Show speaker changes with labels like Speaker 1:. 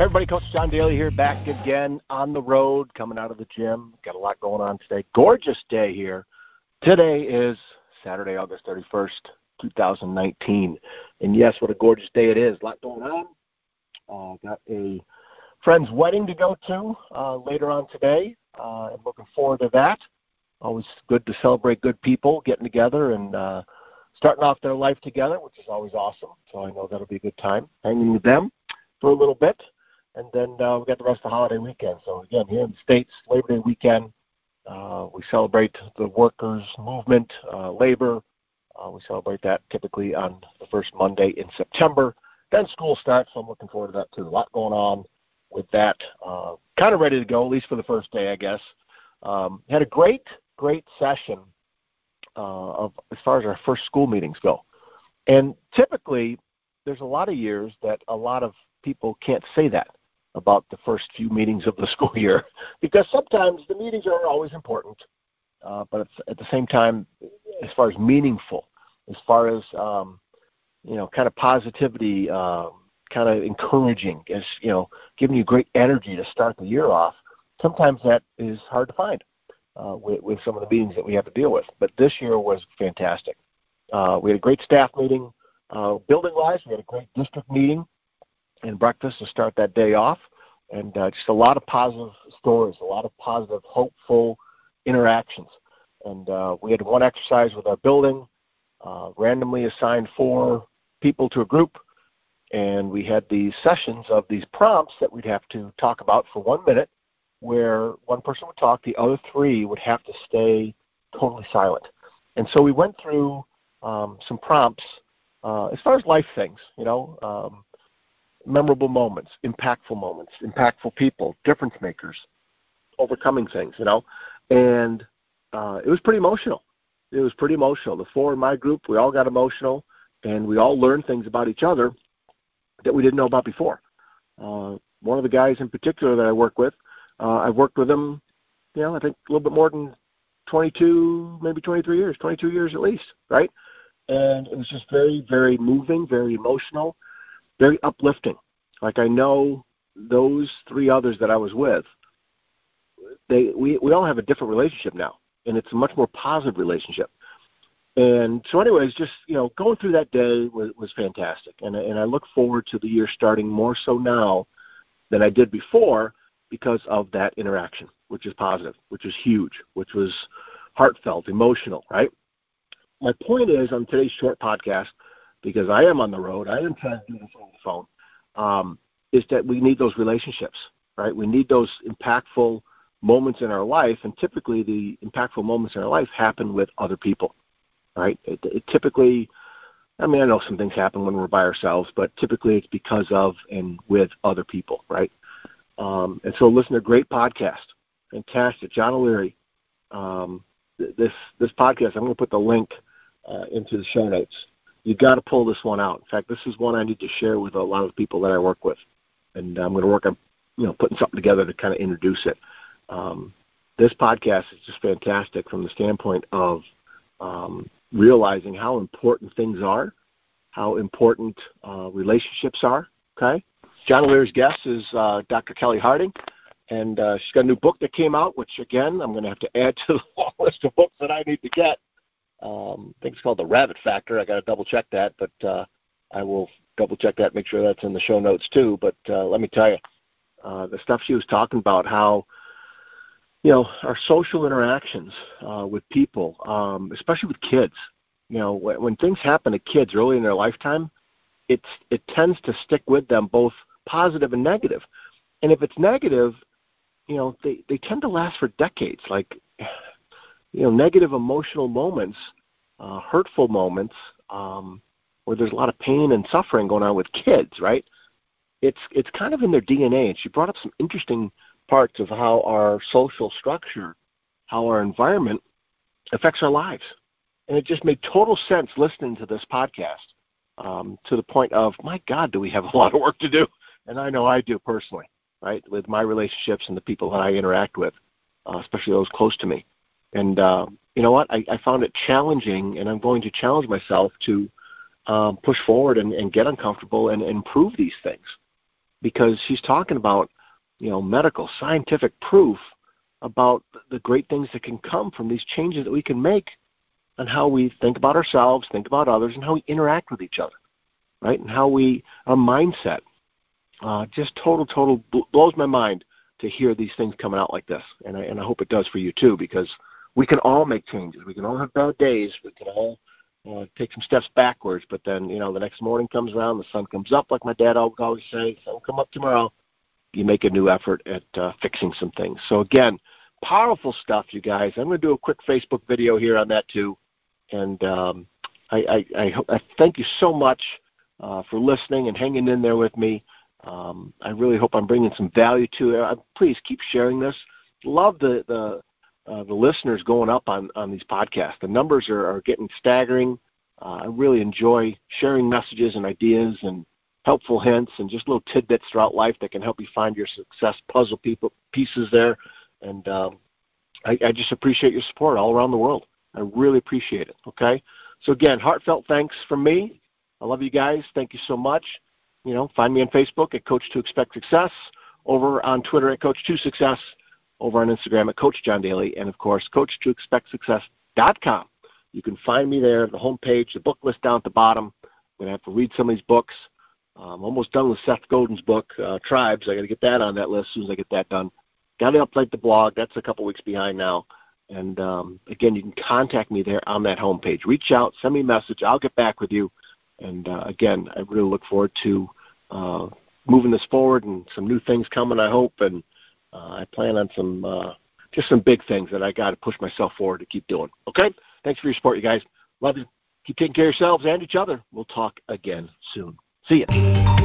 Speaker 1: everybody, Coach John Daly here, back again on the road, coming out of the gym. Got a lot going on today. Gorgeous day here. Today is Saturday, August 31st, 2019. And yes, what a gorgeous day it is. A lot going on. Uh, got a friend's wedding to go to uh, later on today. Uh, I'm looking forward to that. Always good to celebrate good people getting together and uh, starting off their life together, which is always awesome. So I know that'll be a good time hanging with them for a little bit. And then uh, we got the rest of the holiday weekend. So again, here in the States, Labor Day weekend, uh, we celebrate the workers' movement, uh, labor. Uh, we celebrate that typically on the first Monday in September. Then school starts, so I'm looking forward to that too. A lot going on with that. Uh, kind of ready to go, at least for the first day, I guess. Um, had a great, great session uh, of as far as our first school meetings go. And typically, there's a lot of years that a lot of people can't say that about the first few meetings of the school year because sometimes the meetings are always important, uh, but at the same time, as far as meaningful, as far as um, you know, kind of positivity, uh, kind of encouraging, as you know, giving you great energy to start the year off. Sometimes that is hard to find uh, with, with some of the meetings that we have to deal with. But this year was fantastic. Uh, we had a great staff meeting. Uh, building wise, we had a great district meeting and breakfast to start that day off. And uh, just a lot of positive stories, a lot of positive, hopeful interactions. And uh, we had one exercise with our building, uh, randomly assigned four people to a group, and we had these sessions of these prompts that we'd have to talk about for one minute, where one person would talk, the other three would have to stay totally silent. And so we went through um, some prompts uh, as far as life things, you know, um, memorable moments, impactful moments, impactful people, difference makers, overcoming things, you know. And uh, it was pretty emotional. It was pretty emotional. The four in my group, we all got emotional, and we all learned things about each other that we didn't know about before. Uh, one of the guys in particular that I work with, uh, I've worked with him, you know, I think a little bit more than 22, maybe 23 years, 22 years at least, right? And it was just very, very moving, very emotional very uplifting. Like I know those three others that I was with, they we we all have a different relationship now, and it's a much more positive relationship. And so, anyways, just you know, going through that day was was fantastic, and and I look forward to the year starting more so now than I did before because of that interaction, which is positive, which is huge, which was heartfelt, emotional, right? My point is on today's short podcast because I am on the road. I am trying to do this on the phone. Um, is that we need those relationships, right? We need those impactful moments in our life, and typically the impactful moments in our life happen with other people, right? It, it typically, I mean, I know some things happen when we're by ourselves, but typically it's because of and with other people, right? Um, and so, listen to great podcast, fantastic, John O'Leary. Um, this this podcast, I'm going to put the link uh, into the show notes you got to pull this one out. In fact, this is one I need to share with a lot of people that I work with, and I'm going to work on you know putting something together to kind of introduce it. Um, this podcast is just fantastic from the standpoint of um, realizing how important things are, how important uh, relationships are. Okay, John O'Leary's guest is uh, Dr. Kelly Harding, and uh, she's got a new book that came out, which again I'm going to have to add to the long list of books that I need to get. Um, I think it's called the Rabbit Factor. I got to double check that, but uh, I will double check that, make sure that's in the show notes too. But uh, let me tell you, uh, the stuff she was talking about, how you know our social interactions uh, with people, um, especially with kids. You know, when, when things happen to kids early in their lifetime, it's it tends to stick with them both positive and negative. And if it's negative, you know, they they tend to last for decades. Like you know negative emotional moments, uh, hurtful moments, um, where there's a lot of pain and suffering going on with kids, right? It's it's kind of in their DNA. And she brought up some interesting parts of how our social structure, how our environment affects our lives, and it just made total sense listening to this podcast. Um, to the point of, my God, do we have a lot of work to do? And I know I do personally, right, with my relationships and the people that I interact with, uh, especially those close to me. And uh, you know what? I, I found it challenging, and I'm going to challenge myself to um, push forward and, and get uncomfortable and, improve these things. because she's talking about you know medical scientific proof about the great things that can come from these changes that we can make on how we think about ourselves, think about others, and how we interact with each other, right? And how we our mindset. Uh, just total, total blows my mind to hear these things coming out like this, and I and I hope it does for you too, because we can all make changes. We can all have bad days. We can all uh, take some steps backwards, but then you know the next morning comes around, the sun comes up, like my dad always say, sun come up tomorrow. You make a new effort at uh, fixing some things. So again, powerful stuff, you guys. I'm going to do a quick Facebook video here on that too, and um, I, I, I, I thank you so much uh, for listening and hanging in there with me. Um, I really hope I'm bringing some value to it. Uh, please keep sharing this. Love the the uh, the listeners going up on on these podcasts. The numbers are, are getting staggering. Uh, I really enjoy sharing messages and ideas and helpful hints and just little tidbits throughout life that can help you find your success puzzle people, pieces there. And um, I, I just appreciate your support all around the world. I really appreciate it. Okay. So again, heartfelt thanks from me. I love you guys. Thank you so much. You know, find me on Facebook at Coach to Expect Success, over on Twitter at Coach to Success, over on Instagram at Coach John Daly, and of course, CoachToExpectSuccess.com. You can find me there, the homepage, the book list down at the bottom. I'm going to have to read some of these books. I'm almost done with Seth Godin's book, uh, Tribes. I got to get that on that list as soon as I get that done. Got to update the blog. That's a couple weeks behind now. And um, again, you can contact me there on that homepage. Reach out, send me a message. I'll get back with you. And uh, again, I really look forward to uh, moving this forward and some new things coming. I hope, and I plan on some uh, just some big things that I got to push myself forward to keep doing. Okay, thanks for your support, you guys. Love you. Keep taking care of yourselves and each other. We'll talk again soon. See ya.